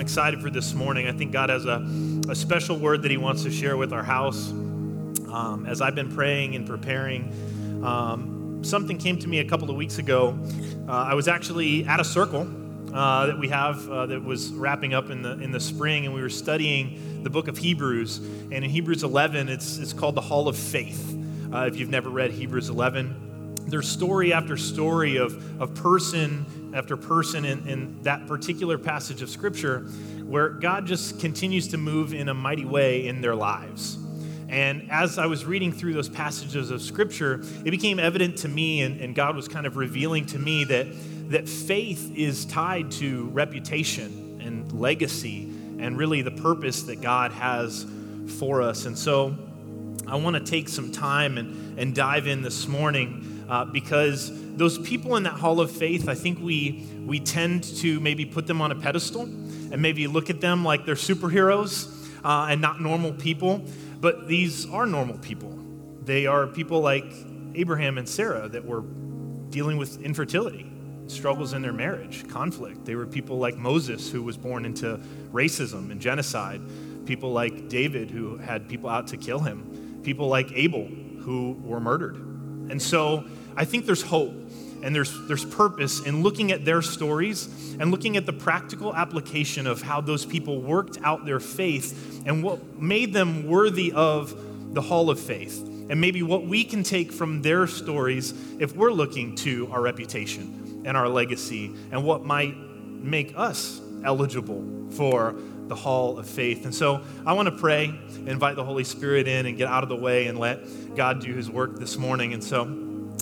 I'm excited for this morning. I think God has a, a special word that He wants to share with our house. Um, as I've been praying and preparing, um, something came to me a couple of weeks ago. Uh, I was actually at a circle uh, that we have uh, that was wrapping up in the in the spring, and we were studying the book of Hebrews. And in Hebrews 11, it's it's called the Hall of Faith. Uh, if you've never read Hebrews 11, there's story after story of, of person after person in, in that particular passage of Scripture where God just continues to move in a mighty way in their lives. And as I was reading through those passages of Scripture, it became evident to me, and, and God was kind of revealing to me that, that faith is tied to reputation and legacy and really the purpose that God has for us. And so I want to take some time and, and dive in this morning uh, because those people in that hall of faith, I think we, we tend to maybe put them on a pedestal and maybe look at them like they're superheroes uh, and not normal people. But these are normal people. They are people like Abraham and Sarah that were dealing with infertility, struggles in their marriage, conflict. They were people like Moses, who was born into racism and genocide. People like David, who had people out to kill him. People like Abel, who were murdered. And so I think there's hope and there's, there's purpose in looking at their stories and looking at the practical application of how those people worked out their faith and what made them worthy of the hall of faith. And maybe what we can take from their stories if we're looking to our reputation and our legacy and what might make us eligible for the hall of faith. And so I want to pray, invite the Holy Spirit in, and get out of the way and let God do his work this morning. And so,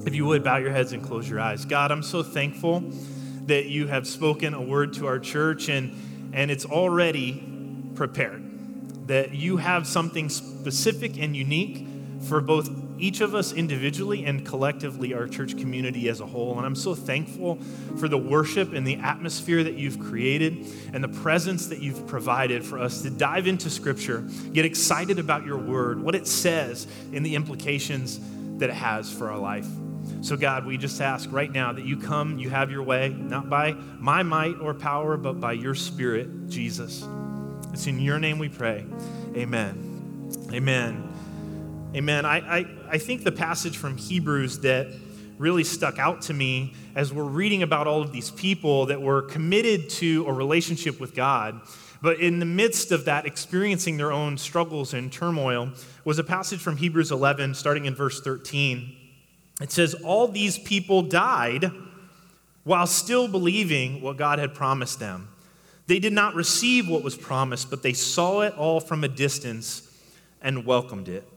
if you would, bow your heads and close your eyes. God, I'm so thankful that you have spoken a word to our church and, and it's already prepared. That you have something specific and unique for both each of us individually and collectively our church community as a whole. And I'm so thankful for the worship and the atmosphere that you've created and the presence that you've provided for us to dive into Scripture, get excited about your word, what it says, and the implications that it has for our life. So, God, we just ask right now that you come, you have your way, not by my might or power, but by your Spirit, Jesus. It's in your name we pray. Amen. Amen. Amen. I, I, I think the passage from Hebrews that really stuck out to me as we're reading about all of these people that were committed to a relationship with God, but in the midst of that, experiencing their own struggles and turmoil, was a passage from Hebrews 11, starting in verse 13. It says, All these people died while still believing what God had promised them. They did not receive what was promised, but they saw it all from a distance and welcomed it.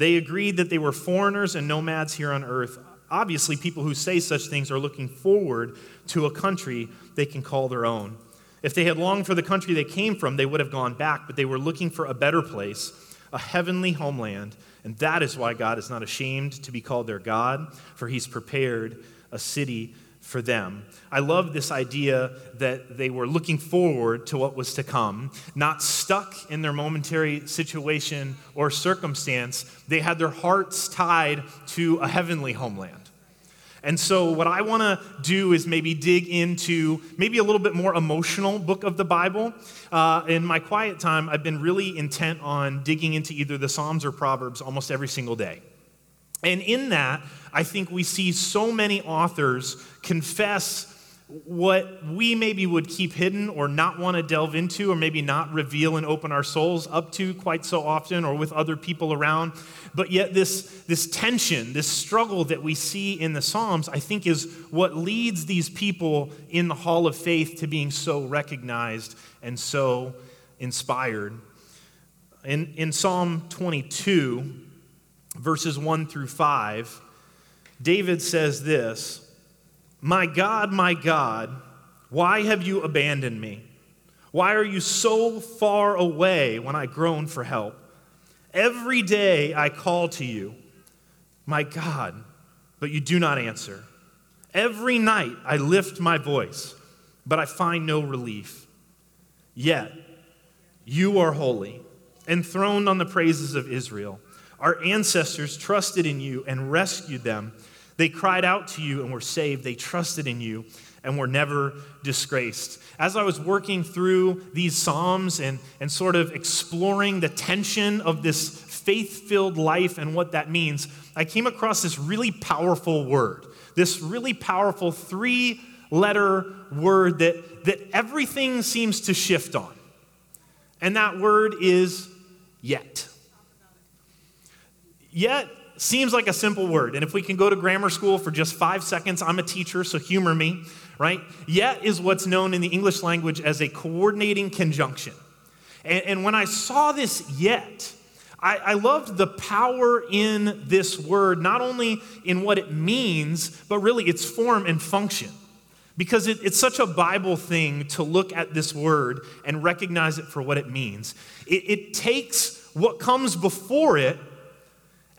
They agreed that they were foreigners and nomads here on earth. Obviously, people who say such things are looking forward to a country they can call their own. If they had longed for the country they came from, they would have gone back, but they were looking for a better place, a heavenly homeland. And that is why God is not ashamed to be called their God, for he's prepared a city for them. I love this idea that they were looking forward to what was to come, not stuck in their momentary situation or circumstance. They had their hearts tied to a heavenly homeland. And so, what I want to do is maybe dig into maybe a little bit more emotional book of the Bible. Uh, in my quiet time, I've been really intent on digging into either the Psalms or Proverbs almost every single day. And in that, I think we see so many authors confess what we maybe would keep hidden or not want to delve into or maybe not reveal and open our souls up to quite so often or with other people around. But yet this this tension this struggle that we see in the psalms i think is what leads these people in the hall of faith to being so recognized and so inspired. In, in psalm 22 verses 1 through 5 david says this my God, my God, why have you abandoned me? Why are you so far away when I groan for help? Every day I call to you, my God, but you do not answer. Every night I lift my voice, but I find no relief. Yet you are holy, enthroned on the praises of Israel. Our ancestors trusted in you and rescued them. They cried out to you and were saved. They trusted in you and were never disgraced. As I was working through these Psalms and, and sort of exploring the tension of this faith filled life and what that means, I came across this really powerful word, this really powerful three letter word that, that everything seems to shift on. And that word is yet. Yet seems like a simple word. And if we can go to grammar school for just five seconds, I'm a teacher, so humor me, right? Yet is what's known in the English language as a coordinating conjunction. And, and when I saw this yet, I, I loved the power in this word, not only in what it means, but really its form and function. Because it, it's such a Bible thing to look at this word and recognize it for what it means. It, it takes what comes before it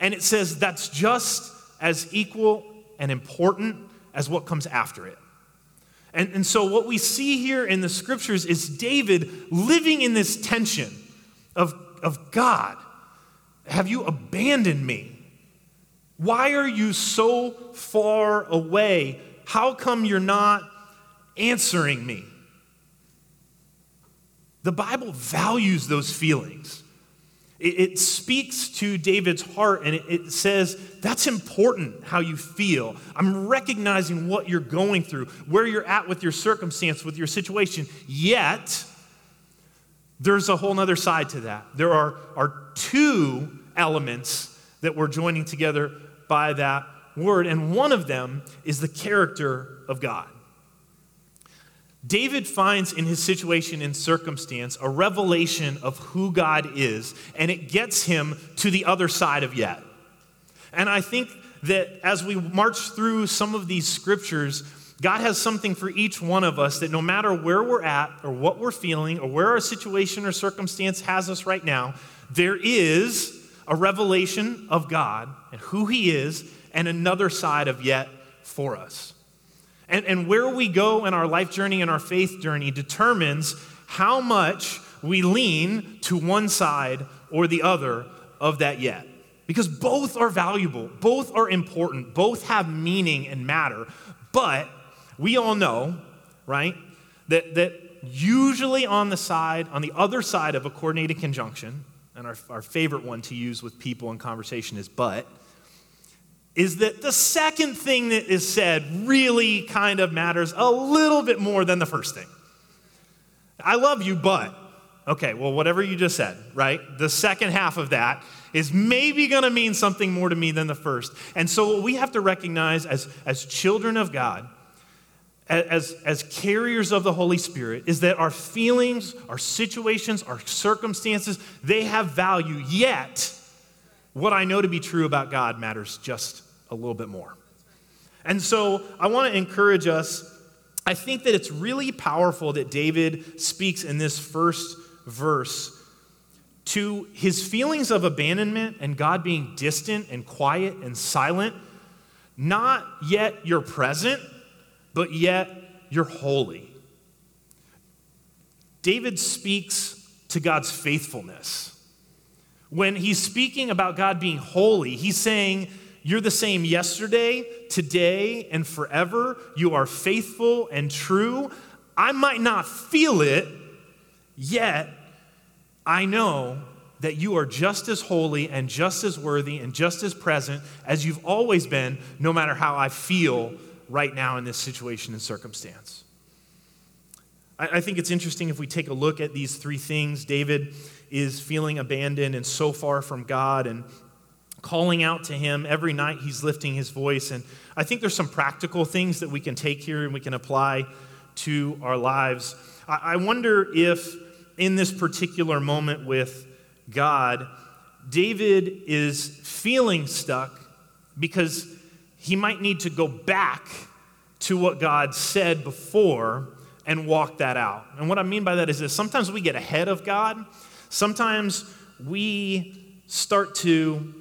and it says that's just as equal and important as what comes after it. And, and so, what we see here in the scriptures is David living in this tension of, of God, have you abandoned me? Why are you so far away? How come you're not answering me? The Bible values those feelings. It, speaks to David's heart and it, it says, That's important how you feel. I'm recognizing what you're going through, where you're at with your circumstance, with your situation. Yet, there's a whole other side to that. There are, are two elements that we're joining together by that word, and one of them is the character of God. David finds in his situation and circumstance a revelation of who God is, and it gets him to the other side of yet. And I think that as we march through some of these scriptures, God has something for each one of us that no matter where we're at or what we're feeling or where our situation or circumstance has us right now, there is a revelation of God and who He is and another side of yet for us. And, and where we go in our life journey and our faith journey determines how much we lean to one side or the other of that yet. Because both are valuable, both are important, both have meaning and matter. But we all know, right, that, that usually on the side, on the other side of a coordinated conjunction, and our, our favorite one to use with people in conversation is but, is that the second thing that is said really kind of matters a little bit more than the first thing. I love you, but. Okay, well, whatever you just said, right? The second half of that is maybe going to mean something more to me than the first. And so, what we have to recognize as, as children of God, as, as carriers of the Holy Spirit, is that our feelings, our situations, our circumstances, they have value, yet what I know to be true about God matters just a little bit more. And so I want to encourage us. I think that it's really powerful that David speaks in this first verse to his feelings of abandonment and God being distant and quiet and silent. Not yet you're present, but yet you're holy. David speaks to God's faithfulness. When he's speaking about God being holy, he's saying, You're the same yesterday, today, and forever. You are faithful and true. I might not feel it, yet I know that you are just as holy and just as worthy and just as present as you've always been, no matter how I feel right now in this situation and circumstance. I, think it's interesting if we take a look at these three things. David is feeling abandoned and so far from God and calling out to him. Every night he's lifting his voice. And I think there's some practical things that we can take here and we can apply to our lives. I wonder if in this particular moment with God, David is feeling stuck because he might need to go back to what God said before and walk that out. And what I mean by that is this sometimes we get ahead of God, sometimes we start to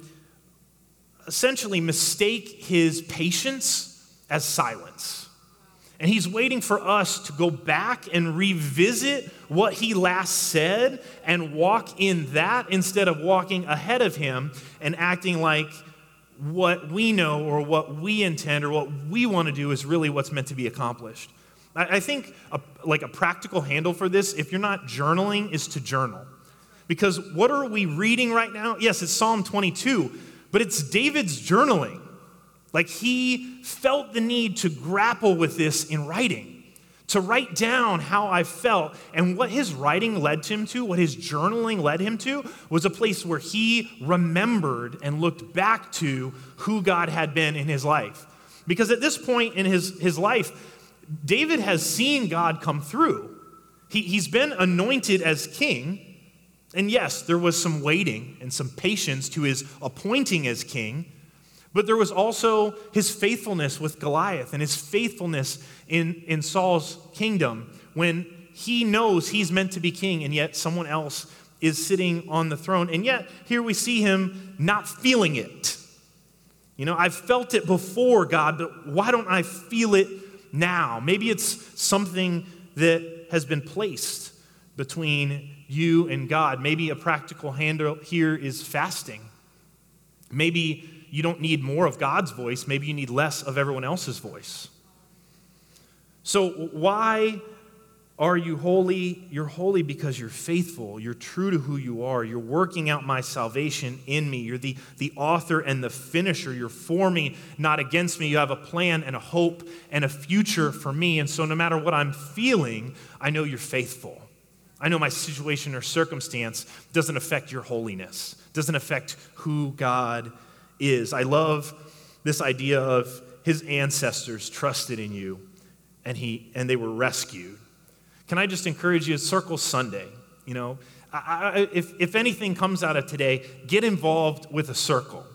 essentially mistake his patience as silence. And he's waiting for us to go back and revisit what he last said and walk in that instead of walking ahead of him and acting like what we know or what we intend or what we want to do is really what's meant to be accomplished. I, think a, like a practical handle for this, if you're not journaling, is to journal. Because what are we reading right now? Yes, it's Psalm 22, but it's David's journaling. Like he felt the need to grapple with this in writing, to write down how I felt. And what his writing led him to, what his journaling led him to, was a place where he remembered and looked back to who God had been in his life. Because at this point in his, his life, David has seen God come through. He, he's been anointed as king. And yes, there was some waiting and some patience to his appointing as king. But there was also his faithfulness with Goliath and his faithfulness in, in Saul's kingdom when he knows he's meant to be king and yet someone else is sitting on the throne. And yet, here we see him not feeling it. You know, I've felt it before, God, but why don't I feel it now? Maybe it's something that has been placed between you and God. Maybe a practical handle here is fasting. Maybe you don't need more of God's voice, maybe you need less of everyone else's voice. So, why are you holy? You're holy because you're faithful. You're true to who you are. You're working out my salvation in me. You're the, the author and the finisher. You're for me, not against me. You have a plan and a hope and a future for me. And so, no matter what I'm feeling, I know you're faithful. I know my situation or circumstance doesn't affect your holiness, doesn't affect who God is. I love this idea of his ancestors trusted in you and, he, and they were rescued. Can I just encourage you? Circle Sunday. You know, I, I, if, if anything comes out of today, get involved with a circle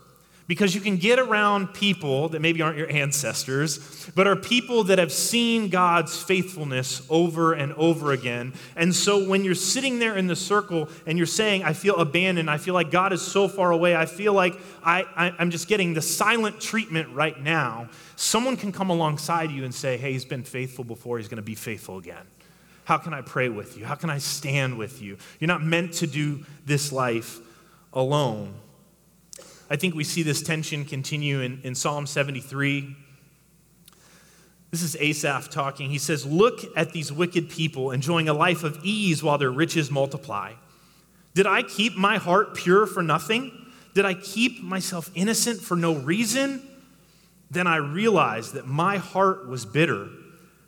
because you can get around people that maybe aren't your ancestors, but are people that have seen God's faithfulness over and over again. And so when you're sitting there in the circle and you're saying, I feel abandoned, I feel like God is so far away, I feel like I, I, I'm just getting the silent treatment right now, someone can come alongside you and say, Hey, he's been faithful before, he's going to be faithful again. How can I pray with you? How can I stand with you? You're not meant to do this life alone. I think we see this tension continue in, in Psalm 73. This is Asaph talking. He says, Look at these wicked people enjoying a life of ease while their riches multiply. Did I keep my heart pure for nothing? Did I keep myself innocent for no reason? Then I realized that my heart was bitter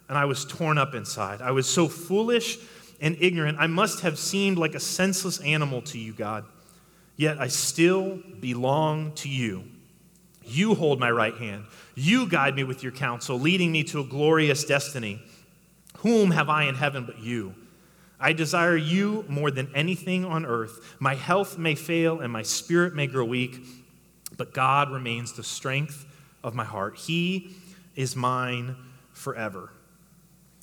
and I was torn up inside. I was so foolish and ignorant. I must have seemed like a senseless animal to you, God yet I still belong to you. You hold my right hand. You guide me with your counsel, leading me to a glorious destiny. Whom have I in heaven but you? I desire you more than anything on earth. My health may fail and my spirit may grow weak, but God remains the strength of my heart. He is mine forever.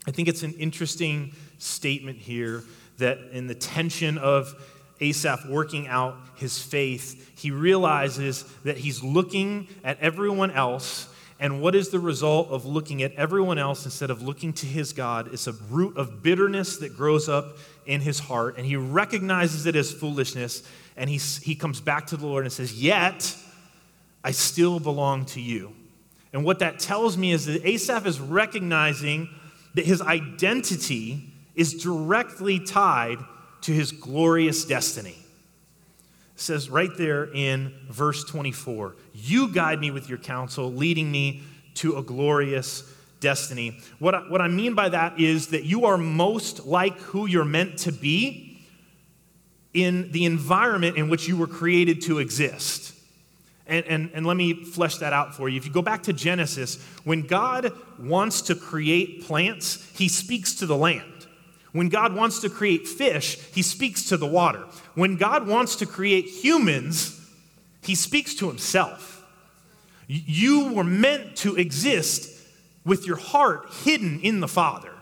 I think it's an interesting statement here that in the tension of Asaph working out his faith, he realizes that he's looking at everyone else. And what is the result of looking at everyone else instead of looking to his God? It's a root of bitterness that grows up in his heart. And he recognizes it as foolishness. And he, he comes back to the Lord and says, Yet I still belong to you. And what that tells me is that Asaph is recognizing that his identity is directly tied to his glorious destiny. It says right there in verse 24 You guide me with your counsel, leading me to a glorious destiny. What I, what I mean by that is that you are most like who you're meant to be in the environment in which you were created to exist. And, and, and let me flesh that out for you. If you go back to Genesis, when God wants to create plants, he speaks to the land. When God wants to create fish, he speaks to the water. When God wants to create humans, he speaks to himself. You were meant to exist with your heart hidden in the Father.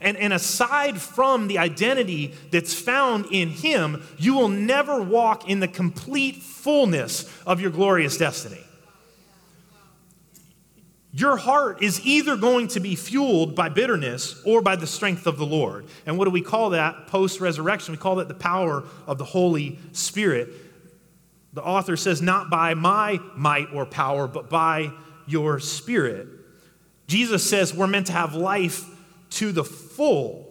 And, and aside from the identity that's found in Him, you will never walk in the complete fullness of your glorious destiny. Your heart is either going to be fueled by bitterness or by the strength of the Lord. And what do we call that post resurrection? We call that the power of the Holy Spirit. The author says, not by my might or power, but by your spirit. Jesus says we're meant to have life to the full.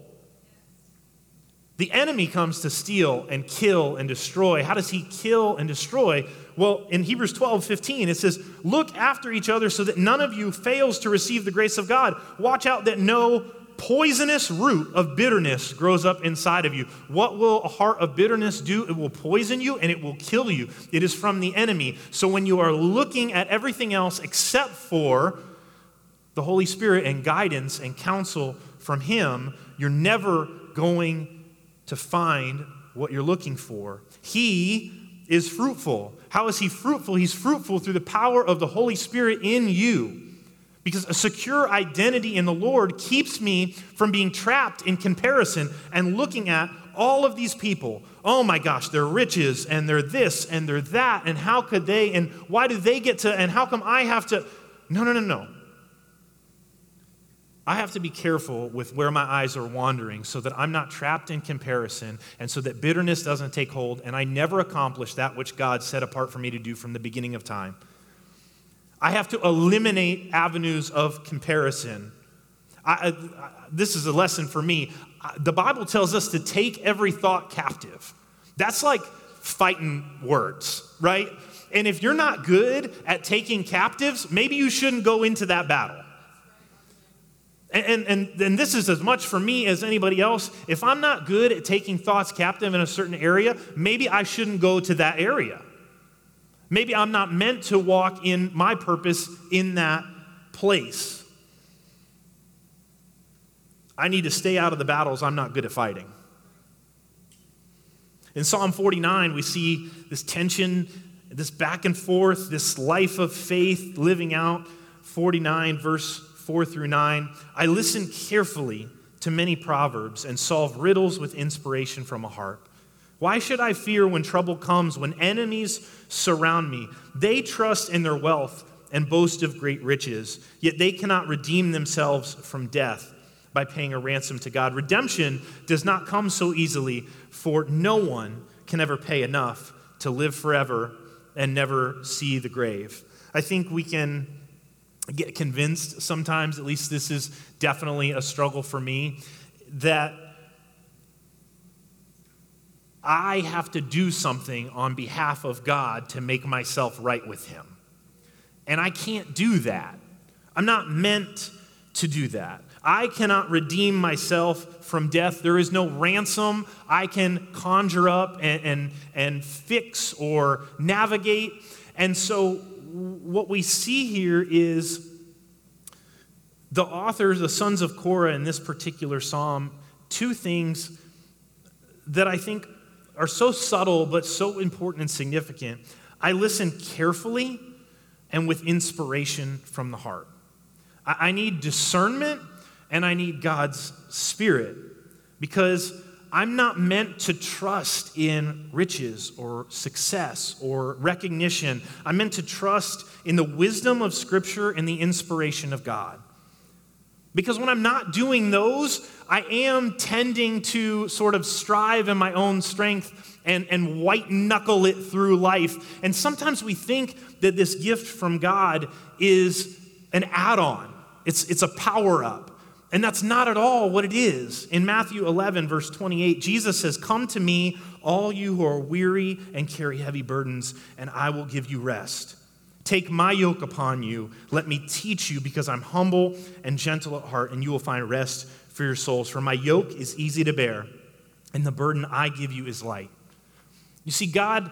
The enemy comes to steal and kill and destroy. How does he kill and destroy? Well, in Hebrews 12, 15, it says, Look after each other so that none of you fails to receive the grace of God. Watch out that no poisonous root of bitterness grows up inside of you. What will a heart of bitterness do? It will poison you and it will kill you. It is from the enemy. So when you are looking at everything else except for the Holy Spirit and guidance and counsel from Him, you're never going to find what you're looking for. He is fruitful. How is he fruitful? He's fruitful through the power of the Holy Spirit in you. Because a secure identity in the Lord keeps me from being trapped in comparison and looking at all of these people. Oh my gosh, they're riches and they're this and they're that. And how could they? And why do they get to? And how come I have to? No, no, no, no. I have to be careful with where my eyes are wandering so that I'm not trapped in comparison and so that bitterness doesn't take hold and I never accomplish that which God set apart for me to do from the beginning of time. I have to eliminate avenues of comparison. I, I, this is a lesson for me. The Bible tells us to take every thought captive. That's like fighting words, right? And if you're not good at taking captives, maybe you shouldn't go into that battle. And, and, and this is as much for me as anybody else. If I'm not good at taking thoughts captive in a certain area, maybe I shouldn't go to that area. Maybe I'm not meant to walk in my purpose in that place. I need to stay out of the battles I'm not good at fighting. In Psalm 49, we see this tension, this back and forth, this life of faith living out. 49, verse 4 through 9. I listen carefully to many proverbs and solve riddles with inspiration from a harp. Why should I fear when trouble comes, when enemies surround me? They trust in their wealth and boast of great riches, yet they cannot redeem themselves from death by paying a ransom to God. Redemption does not come so easily, for no one can ever pay enough to live forever and never see the grave. I think we can get convinced sometimes, at least this is definitely a struggle for me, that I have to do something on behalf of God to make myself right with Him. And I can't do that. I'm not meant to do that. I cannot redeem myself from death. There is no ransom I can conjure up and, and, and fix or navigate. And so what we see here is the authors, the sons of Korah, in this particular psalm, two things that I think are so subtle but so important and significant. I listen carefully and with inspiration from the heart. I need discernment and I need God's Spirit because I'm not meant to trust in riches or success or recognition. I'm meant to trust in the wisdom of Scripture and the inspiration of God. Because when I'm not doing those, I am tending to sort of strive in my own strength and, and white knuckle it through life. And sometimes we think that this gift from God is an add on, it's, it's a power up. And that's not at all what it is. In Matthew 11, verse 28, Jesus says, Come to me, all you who are weary and carry heavy burdens, and I will give you rest. Take my yoke upon you. Let me teach you, because I'm humble and gentle at heart, and you will find rest for your souls. For my yoke is easy to bear, and the burden I give you is light. You see, God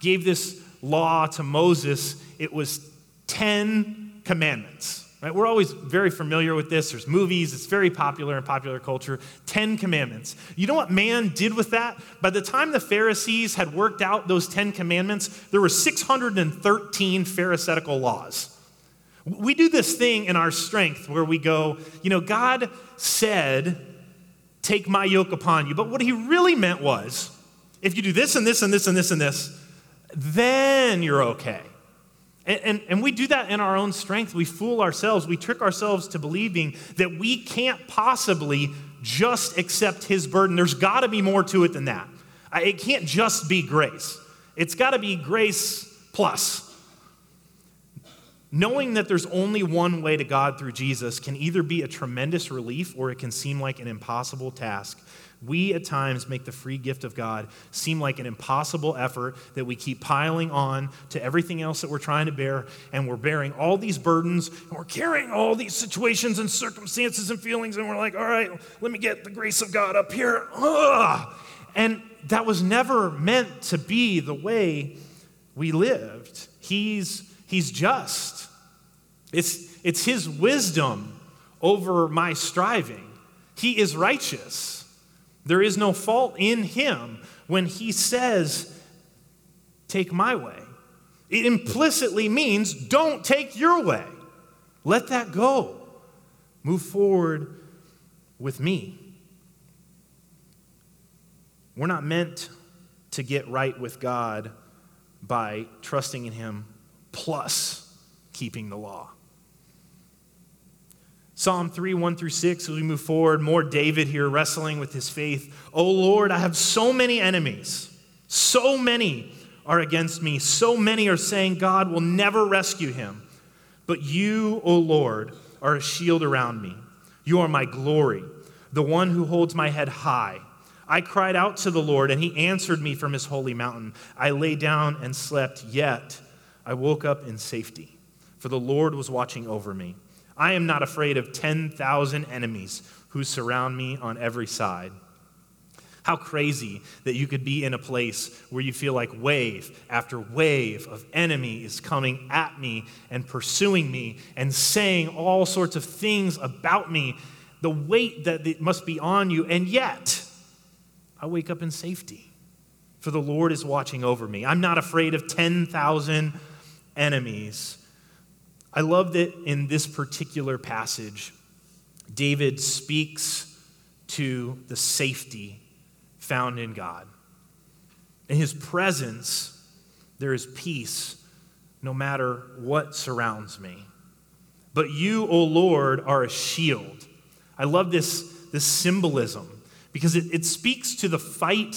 gave this law to Moses, it was 10 commandments. Right? We're always very familiar with this. There's movies, it's very popular in popular culture. Ten Commandments. You know what man did with that? By the time the Pharisees had worked out those Ten Commandments, there were 613 Pharisaical laws. We do this thing in our strength where we go, you know, God said take my yoke upon you. But what he really meant was, if you do this and this and this and this and this, then you're okay. And, and, and, we do that in our own strength. We fool ourselves. We trick ourselves to believing that we can't possibly just accept his burden. There's got to be more to it than that. It can't just be grace, it's got to be grace plus. Knowing that there's only one way to God through Jesus can either be a tremendous relief or it can seem like an impossible task. We at times make the free gift of God seem like an impossible effort that we keep piling on to everything else that we're trying to bear, and we're bearing all these burdens, and we're carrying all these situations and circumstances and feelings, and we're like, all right, let me get the grace of God up here. Ugh. And that was never meant to be the way we lived. He's, he's just. It's, it's his wisdom over my striving. He is righteous. There is no fault in him when he says, Take my way. It implicitly means don't take your way. Let that go. Move forward with me. We're not meant to get right with God by trusting in Him plus keeping the law. Psalm 3, 1 through 6, as we move forward, more David here wrestling with his faith. Oh Lord, I have so many enemies. So many are against me. So many are saying God will never rescue him. But you, O Lord, are a shield around me. You are my glory, the one who holds my head high. I cried out to the Lord, and he answered me from his holy mountain. I lay down and slept, yet I woke up in safety, for the Lord was watching over me. I am not afraid of 10,000 enemies who surround me on every side. How crazy that you could be in a place where you feel like wave after wave of enemy is coming at me and pursuing me and saying all sorts of things about me, the weight that it must be on you, and yet I wake up in safety. For the Lord is watching over me. I'm not afraid of 10,000 enemies I love that in this particular passage, David speaks to the safety found in God. In his presence, there is peace no matter what surrounds me. But you, O Lord, are a shield. I love this, this symbolism because it, it speaks to the fight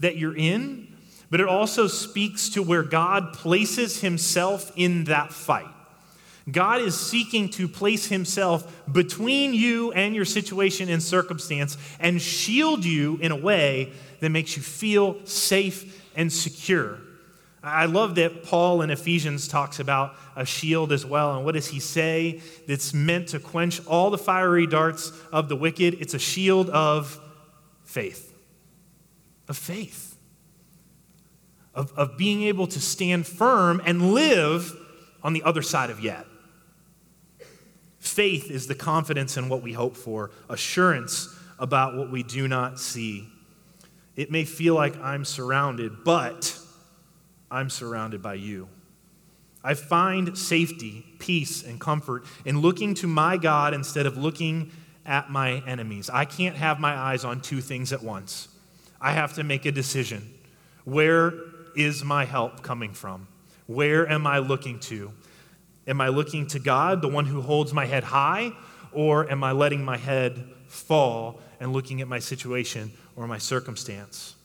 that you're in, but it also speaks to where God places himself in that fight. God is seeking to place himself between you and your situation and circumstance and shield you in a way that makes you feel safe and secure. I love that Paul in Ephesians talks about a shield as well. And what does he say? That's meant to quench all the fiery darts of the wicked. It's a shield of faith. Of faith. Of, of being able to stand firm and live on the other side of yet. Faith is the confidence in what we hope for, assurance about what we do not see. It may feel like I'm surrounded, but I'm surrounded by you. I find safety, peace, and comfort in looking to my God instead of looking at my enemies. I can't have my eyes on two things at once. I have to make a decision. Where is my help coming from? Where am I looking to? Am I looking to God, the one who holds my head high, or am I letting my head fall and looking at my situation or my circumstance?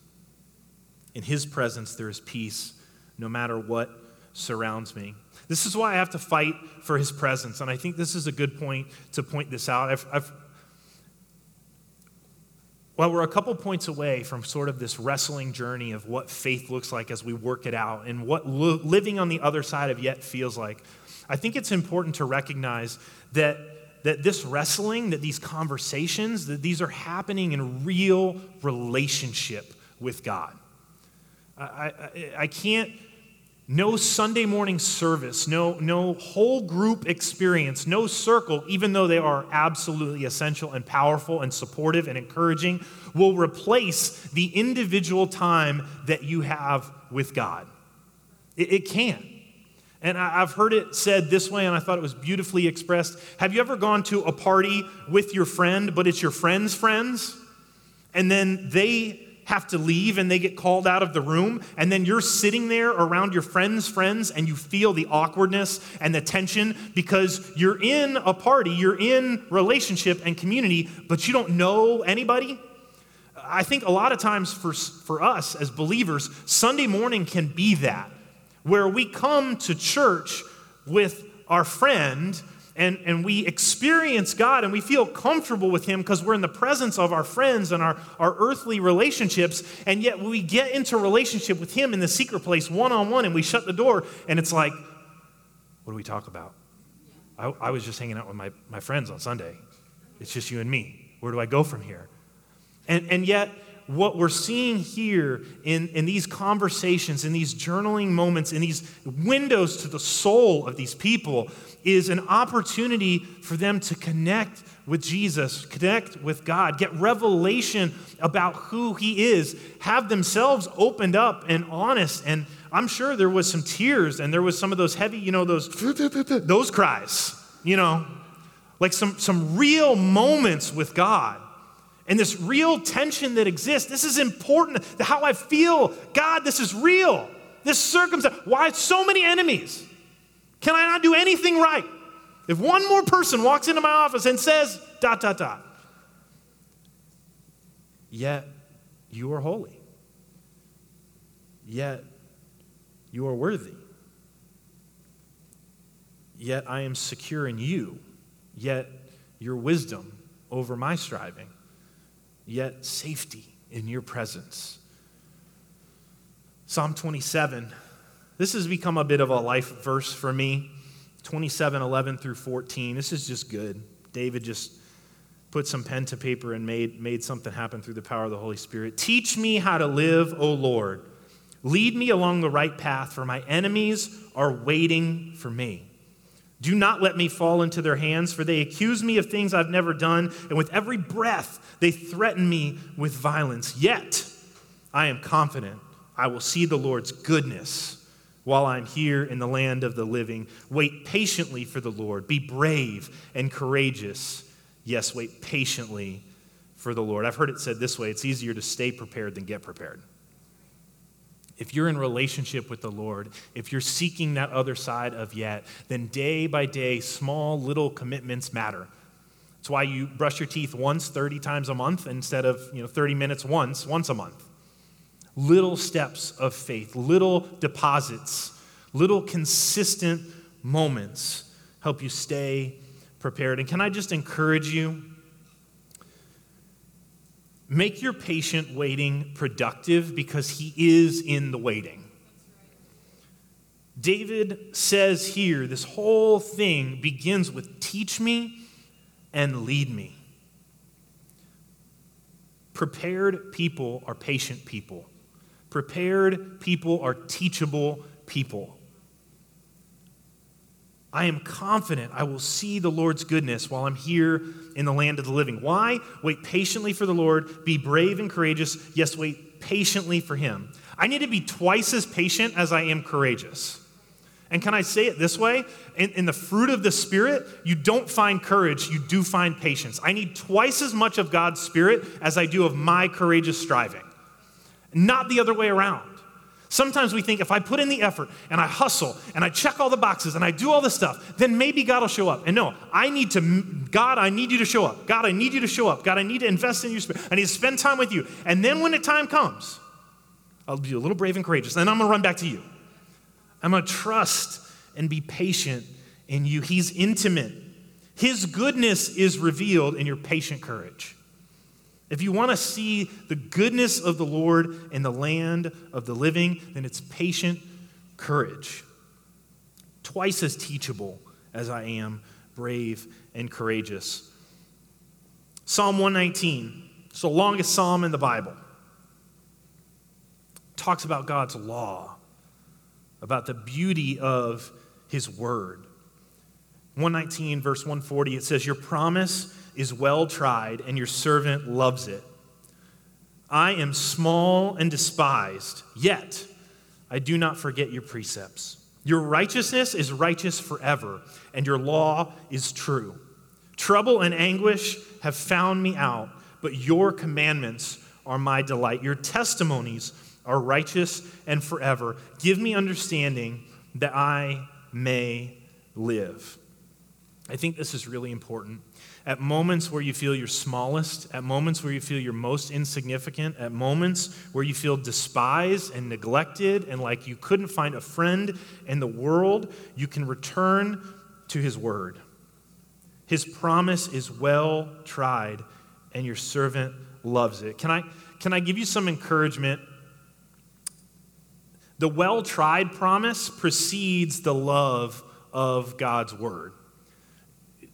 In His presence, there is peace no matter what surrounds me. This is why I have to fight for His presence. And I think this is a good point to point this out. I've, I've well, we're a couple points away from sort of this wrestling journey of what faith looks like as we work it out and what lo- living on the other side of yet feels like. I think it's important to recognize that, that this wrestling, that these conversations, that these are happening in real relationship with God. I, I, I can't, no Sunday morning service, no, no whole group experience, no circle, even though they are absolutely essential and powerful and supportive and encouraging, will replace the individual time that you have with God. It, it can't. And I've heard it said this way, and I thought it was beautifully expressed. Have you ever gone to a party with your friend, but it's your friend's friends? and then they have to leave and they get called out of the room, and then you're sitting there around your friends' friends and you feel the awkwardness and the tension because you're in a party, you're in relationship and community, but you don't know anybody. I think a lot of times for, for us as believers, Sunday morning can be that, where we come to church with our friend and, and we experience God and we feel comfortable with Him because we're in the presence of our friends and our, our earthly relationships. And yet we get into relationship with Him in the secret place one on one and we shut the door and it's like, what do we talk about? I, I was just hanging out with my, my friends on Sunday. It's just you and me. Where do I go from here? And, and yet, what we're seeing here in, in these conversations, in these journaling moments, in these windows to the soul of these people, is an opportunity for them to connect with Jesus, connect with God, get revelation about who He is, have themselves opened up and honest. And I'm sure there was some tears and there was some of those heavy, you know, those those cries, you know, like some some real moments with God and this real tension that exists. This is important. To how I feel, God, this is real. This circumstance. Why so many enemies? Can I not do anything right? If one more person walks into my office and says, dot, dot, dot, yet you are holy, yet you are worthy, yet I am secure in you, yet your wisdom over my striving yet safety in your presence. Psalm 27. This has become a bit of a life verse for me. 27, 11 through 14. This is just good. David just put some pen to paper and made, made something happen through the power of the Holy Spirit. Teach me how to live, O Lord. Lead me along the right path, for my enemies are waiting for me. Do not let me fall into their hands, for they accuse me of things I've never done, and with every breath they threaten me with violence. Yet I am confident I will see the Lord's goodness while I'm here in the land of the living. Wait patiently for the Lord. Be brave and courageous. Yes, wait patiently for the Lord. I've heard it said this way it's easier to stay prepared than get prepared if you're in relationship with the Lord, if you're seeking that other side of yet, then day by day, small little commitments matter. That's why you brush your teeth once 30 times a month instead of you know, 30 minutes once, once a month. Little steps of faith, little deposits, little consistent moments help you stay prepared. And can I just encourage you? Make your patient waiting productive because he is in the waiting. David says here, this whole thing begins with teach me and lead me. Prepared people are patient people. Prepared people are teachable people. I am confident I will see the Lord's goodness while I'm here in the land of the living. Why? Wait patiently for the Lord, be brave and courageous. Yes, wait patiently for Him. I need to be twice as patient as I am courageous. And can I say it this way? In, in, the fruit of the Spirit, you don't find courage, you do find patience. I need twice as much of God's Spirit as I do of my courageous striving, not the other way around. Sometimes we think if I put in the effort and I hustle and I check all the boxes and I do all this stuff, then maybe God will show up. And no, I need to, God, I need you to show up. God, I need you to show up. God, I need to invest in your spirit. I need to spend time with you. And then when the time comes, I'll be a little brave and courageous. Then I'm going to run back to you. I'm going to trust and be patient in you. He's intimate. His goodness is revealed in your patient courage. If you want to see the goodness of the Lord in the land of the living, then it's patient courage. Twice as teachable as I am brave and courageous. Psalm 119, it's the longest psalm in the Bible. Talks about God's law, about the beauty of his word. 119, verse 140, it says, Your promise is well tried, and your servant loves it. I am small and despised, yet I do not forget your precepts. Your righteousness is righteous forever, and your law is true. Trouble and anguish have found me out, but your commandments are my delight. Your testimonies are righteous and forever. Give me understanding that I may live. I think this is really important. At moments where you feel your smallest, at moments where you feel you're most insignificant, at moments where you feel despised and neglected and like you couldn't find a friend in the world, you can return to His Word. His promise is well tried, and your servant loves it. Can I, can I give you some encouragement? The well tried promise precedes the love of God's Word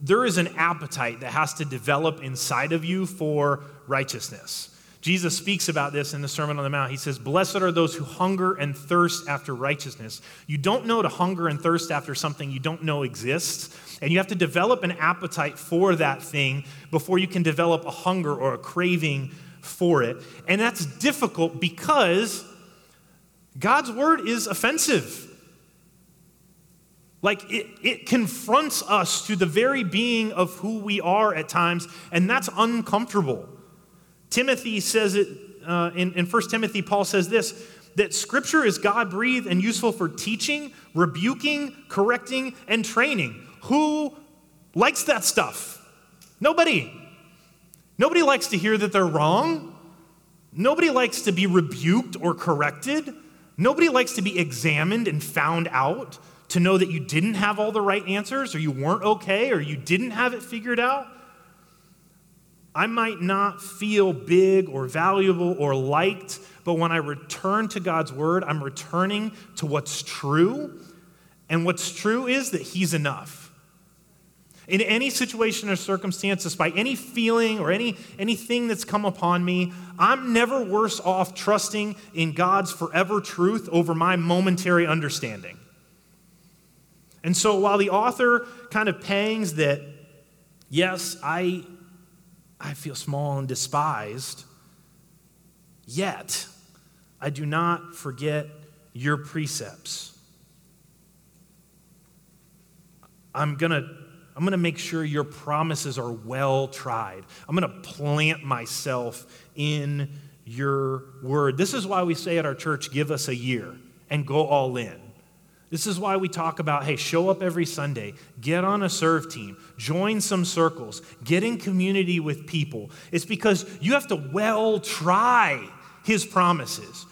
there is an appetite that has to develop inside of you for righteousness. Jesus speaks about this in the Sermon on the Mount. He says, Blessed are those who hunger and thirst after righteousness. You don't know to hunger and thirst after something you don't know exists, and you have to develop an appetite for that thing before you can develop a hunger or a craving for it. And that's difficult because God's word is offensive. Like it, it confronts us to the very being of who we are at times, and that's uncomfortable. Timothy says it uh, in, in 1 Timothy, Paul says this that scripture is God breathed and useful for teaching, rebuking, correcting, and training. Who likes that stuff? Nobody. Nobody likes to hear that they're wrong. Nobody likes to be rebuked or corrected. Nobody likes to be examined and found out to know that you didn't have all the right answers or you weren't okay or you didn't have it figured out. I might not feel big or valuable or liked, but when I return to God's word, I'm returning to what's true. And what's true is that He's enough. In any situation or circumstance, despite any feeling or any, anything that's come upon me, I'm never worse off trusting in God's forever truth over my momentary understanding. And so while the author kind of pangs that, yes, I, I feel small and despised, yet I do not forget your precepts. I'm going to I'm going to make sure your promises are well tried. I'm going to plant myself in your word. This is why we say at our church, give us a year and go all in. This is why we talk about hey, show up every Sunday, get on a serve team, join some circles, get in community with people. It's because you have to well try his promises.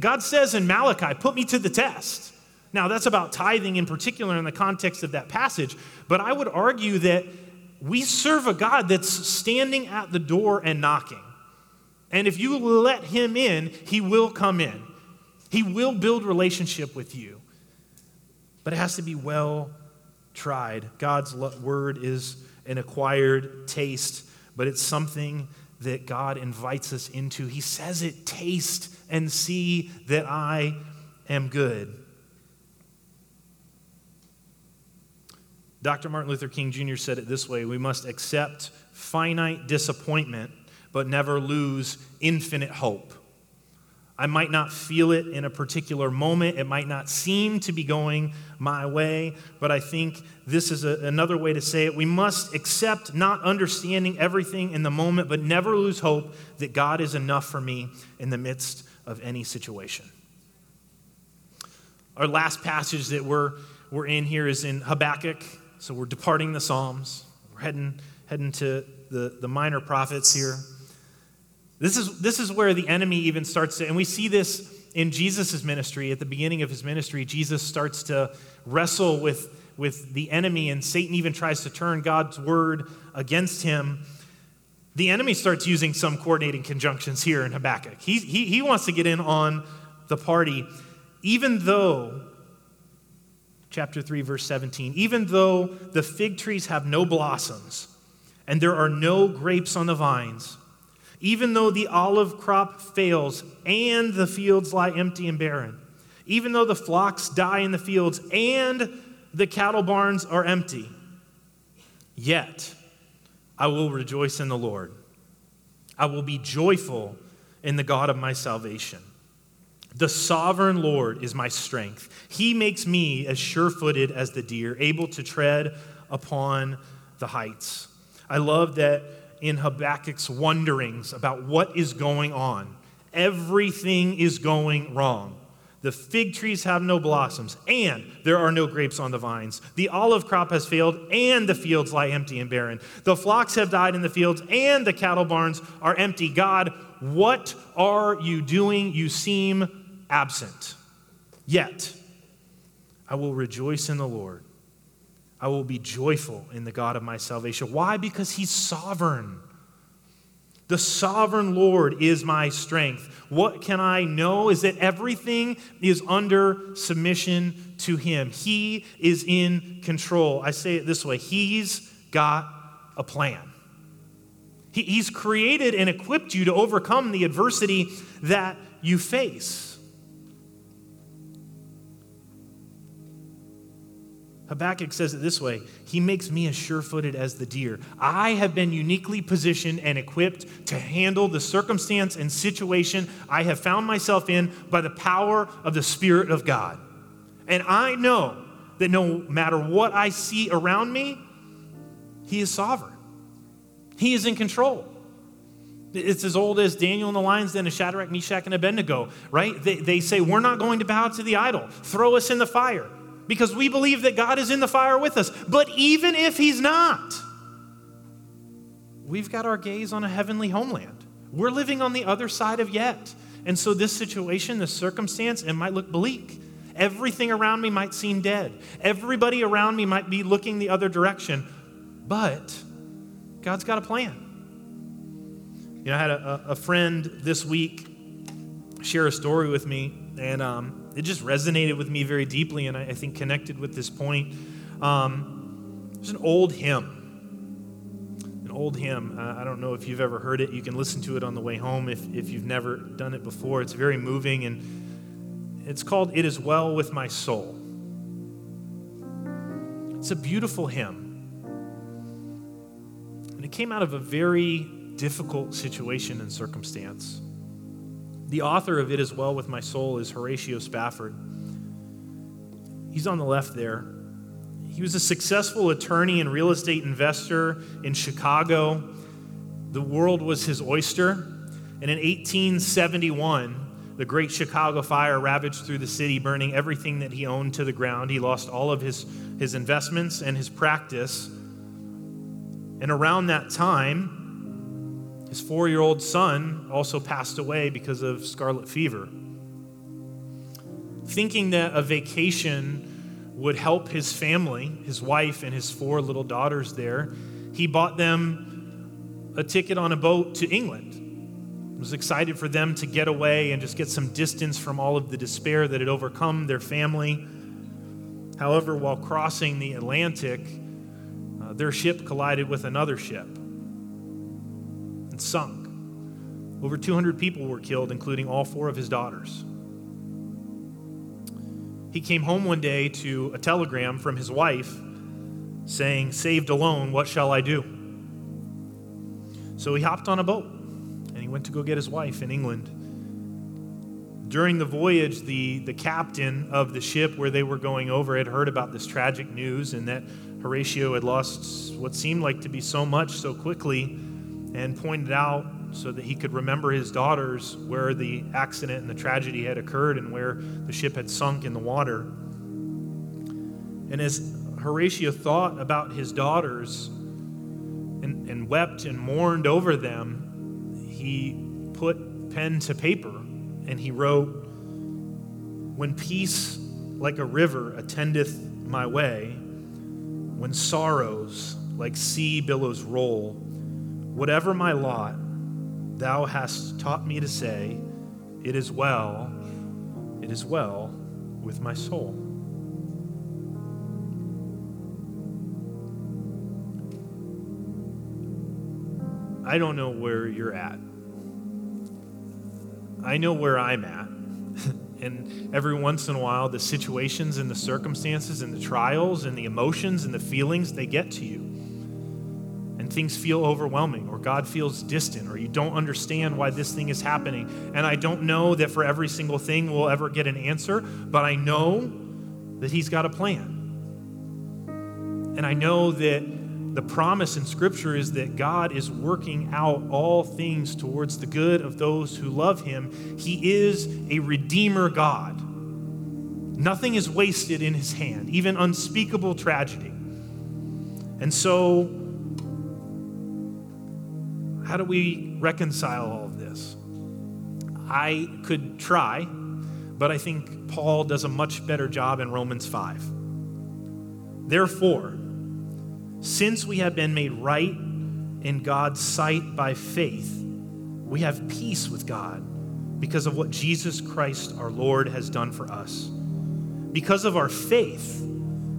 God says in Malachi, put me to the test. Now, that's about tithing in particular in the context of that passage, but I would argue that we serve a God that's standing at the door and knocking. And if you let him in, he will come in. He will build relationship with you but it has to be well tried. God's word is an acquired taste, but it's something that God invites us into. He says it taste and see that I am good. Dr. Martin Luther King Jr. said it this way We must accept finite disappointment, but never lose infinite hope. I might not feel it in a particular moment. It might not seem to be going my way, but I think this is a, another way to say it. We must accept not understanding everything in the moment, but never lose hope that God is enough for me in the midst of any situation. Our last passage that we're, we're in here is in Habakkuk. So we're departing the Psalms. We're heading, heading to the, the minor prophets here. This is, this is where the enemy even starts to, and we see this in Jesus' ministry. At the beginning of his ministry, Jesus starts to wrestle with, with the enemy, and Satan even tries to turn God's word against him. The enemy starts using some coordinating conjunctions here in Habakkuk. He, he, he wants to get in on the party, even though, chapter 3, verse 17, even though the fig trees have no blossoms and there are no grapes on the vines, even though the olive crop fails and the fields lie empty and barren, even though the flocks die in the fields and the cattle barns are empty, yet I will rejoice in the Lord. I will be joyful in the God of my salvation. The sovereign Lord is my strength. He makes me as sure footed as the deer, able to tread upon the heights. I love that in Habakkuk's wonderings about what is going on. Everything is going wrong. The fig trees have no blossoms, and there are no grapes on the vines. The olive crop has failed, and the fields lie empty and barren. The flocks have died in the fields, and the cattle barns are empty. God, what are you doing? You seem absent. Yet, I will rejoice in the Lord. I will be joyful in the God of my salvation. Why? Because he's sovereign. The sovereign Lord is my strength. What can I know is that everything is under submission to Him. He is in control. I say it this way He's got a plan. he's created and equipped you to overcome the adversity that you face. Habakkuk says it this way He makes me as sure footed as the deer. I have been uniquely positioned and equipped to handle the circumstance and situation I have found myself in by the power of the Spirit of God. And I know that no matter what I see around me, He is sovereign, He is in control. It's as old as Daniel and the lion's den and Shadrach, Meshach, and Abednego, right? They, they say, We're not going to bow to the idol. Throw us in the fire because we believe that God is in the fire with us. But even if He's not, we've got our gaze on a heavenly homeland. We're living on the other side of yet. And so, this situation, this circumstance, it might look bleak. Everything around me might seem dead. Everybody around me might be looking the other direction. But God's got a plan. You know, I had a, a friend this week share a story with me, and um, it just resonated with me very deeply, and I, I think connected with this point. Um, there's an old hymn, an old hymn. Uh, I don't know if you've ever heard it. You can listen to it on the way home if, if you've never done it before. It's very moving, and it's called It Is Well With My Soul. It's a beautiful hymn. And it came out of a very difficult situation and circumstance. The author of It Is Well With My Soul is Horatio Spafford. He's on the left there. He was a successful attorney and real estate investor in Chicago. The world was his oyster. And in 1871, the Great Chicago Fire ravaged through the city, burning everything that he owned to the ground. He lost all of his, his investments and his practice. And around that time, his four year old son also passed away because of scarlet fever. Thinking that a vacation would help his family, his wife, and his four little daughters there, he bought them a ticket on a boat to England. He was excited for them to get away and just get some distance from all of the despair that had overcome their family. However, while crossing the Atlantic, uh, their ship collided with another ship and sunk. Over 200 people were killed, including all four of his daughters. He came home one day to a telegram from his wife saying, Saved alone, what shall I do? So he hopped on a boat and he went to go get his wife in England. During the voyage, the, the captain of the ship where they were going over had heard about this tragic news and that Horatio had lost what seemed like to be so much so quickly and pointed out so that he could remember his daughters where the accident and the tragedy had occurred and where the ship had sunk in the water. And as Horatio thought about his daughters and, and wept and mourned over them, he put pen to paper and he wrote, When peace like a river attendeth my way, when sorrows like sea billows roll, Whatever my lot, thou hast taught me to say, It is well, it is well with my soul. I don't know where you're at. I know where I'm at. and every once in a while, the situations and the circumstances and the trials and the emotions and the feelings, they get to you things feel overwhelming, or God feels distant, or you don't understand why this thing is happening. And I don't know that for every single thing we'll ever get an answer, but I know that He's got a plan. And I know that the promise in Scripture is that God is working out all things towards the good of those who love Him. He is a Redeemer God. Nothing is wasted in His hand, even unspeakable tragedy. And so, how do we reconcile all of this? I could try, but I think Paul does a much better job in Romans 5. Therefore, since we have been made right in God's sight by faith, we have peace with God because of what Jesus Christ our Lord has done for us. Because of our faith,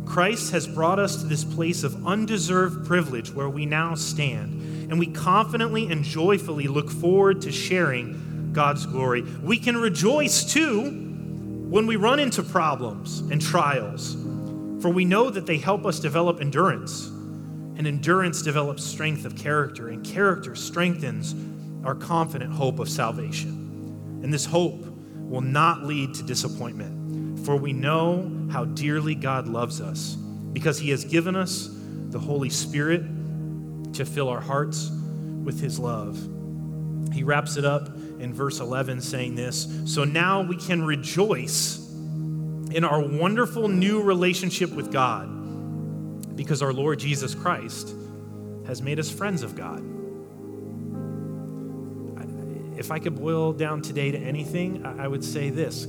Christ has brought us to this place of undeserved privilege where we now stand, and we confidently and joyfully look forward to sharing God's glory. We can rejoice too when we run into problems and trials, for we know that they help us develop endurance and endurance develops strength of character, and character strengthens our confident hope of salvation. And this hope will not lead to disappointment, for we know how dearly God loves us because he has given us the Holy Spirit to fill our hearts with his love. He wraps it up in verse 11 saying this So now we can rejoice in our wonderful new relationship with God because our Lord Jesus Christ has made us friends of God. If I could boil down today to anything, I would say this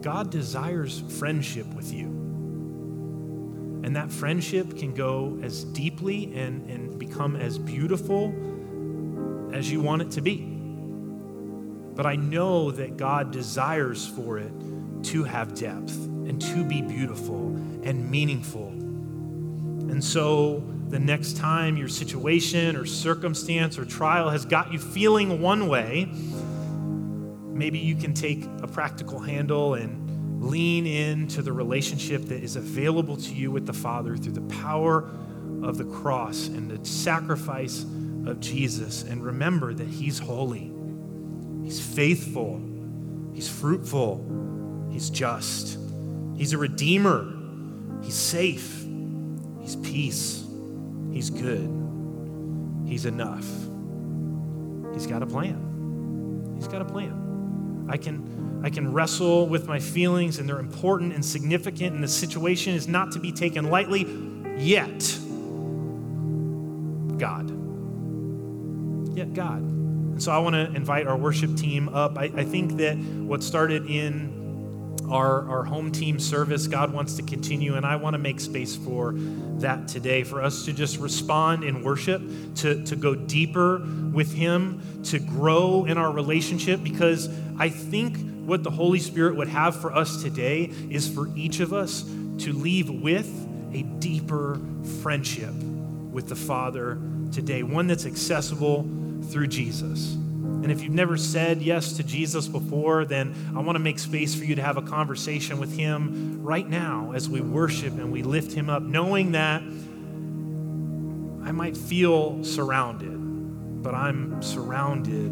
God desires friendship with you. And that friendship can go as deeply and, and become as beautiful as you want it to be. But I know that God desires for it to have depth and to be beautiful and meaningful and so the next time your situation or circumstance or trial has got you feeling one way, maybe you can take a practical handle and lean into the relationship that is available to you with the Father through the power of the cross and the sacrifice of Jesus. And remember that He's holy, He's faithful, He's fruitful, He's just, He's a redeemer, He's safe. He's peace. He's good. He's enough. He's got a plan. He's got a plan. I can, I can wrestle with my feelings, and they're important and significant, and the situation is not to be taken lightly, yet, God. Yet, God. And so I want to invite our worship team up. I, I think that what started in our, our home team service, God wants to continue, and I want to make space for that today, for us to just respond in worship, to, to go deeper with Him, to grow in our relationship, because I think what the Holy Spirit would have for us today is for each of us to leave with a deeper friendship with the Father today, one that's accessible through Jesus. And if you've never said yes to Jesus before, then I want to make space for you to have a conversation with Him right now as we worship and we lift Him up, knowing that I might feel surrounded, but I'm surrounded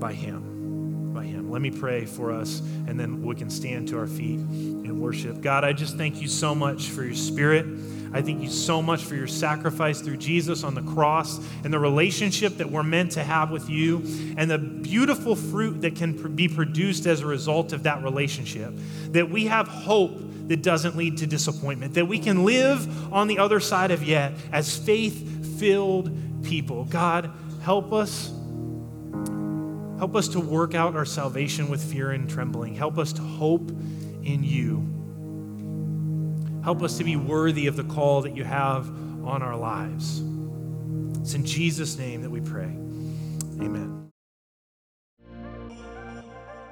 by Him. By Him. Let me pray for us, and then we can stand to our feet and worship. God, I just thank you so much for your Spirit. I thank you so much for your sacrifice through Jesus on the cross and the relationship that we're meant to have with you and the beautiful fruit that can be produced as a result of that relationship. That we have hope that doesn't lead to disappointment, that we can live on the other side of yet as faith filled people. God, help us. Help us to work out our salvation with fear and trembling. Help us to hope in you. Help us to be worthy of the call that you have on our lives. It's in Jesus' name that we pray. Amen.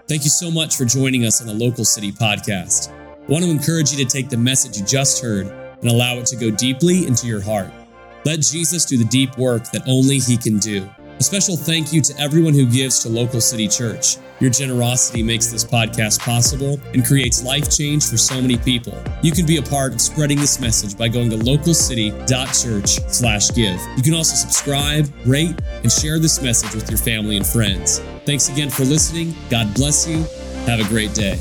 Thank you so much for joining us on the Local City Podcast. I want to encourage you to take the message you just heard and allow it to go deeply into your heart. Let Jesus do the deep work that only He can do. A special thank you to everyone who gives to Local City Church. Your generosity makes this podcast possible and creates life change for so many people. You can be a part of spreading this message by going to localcity.church/give. You can also subscribe, rate, and share this message with your family and friends. Thanks again for listening. God bless you. Have a great day.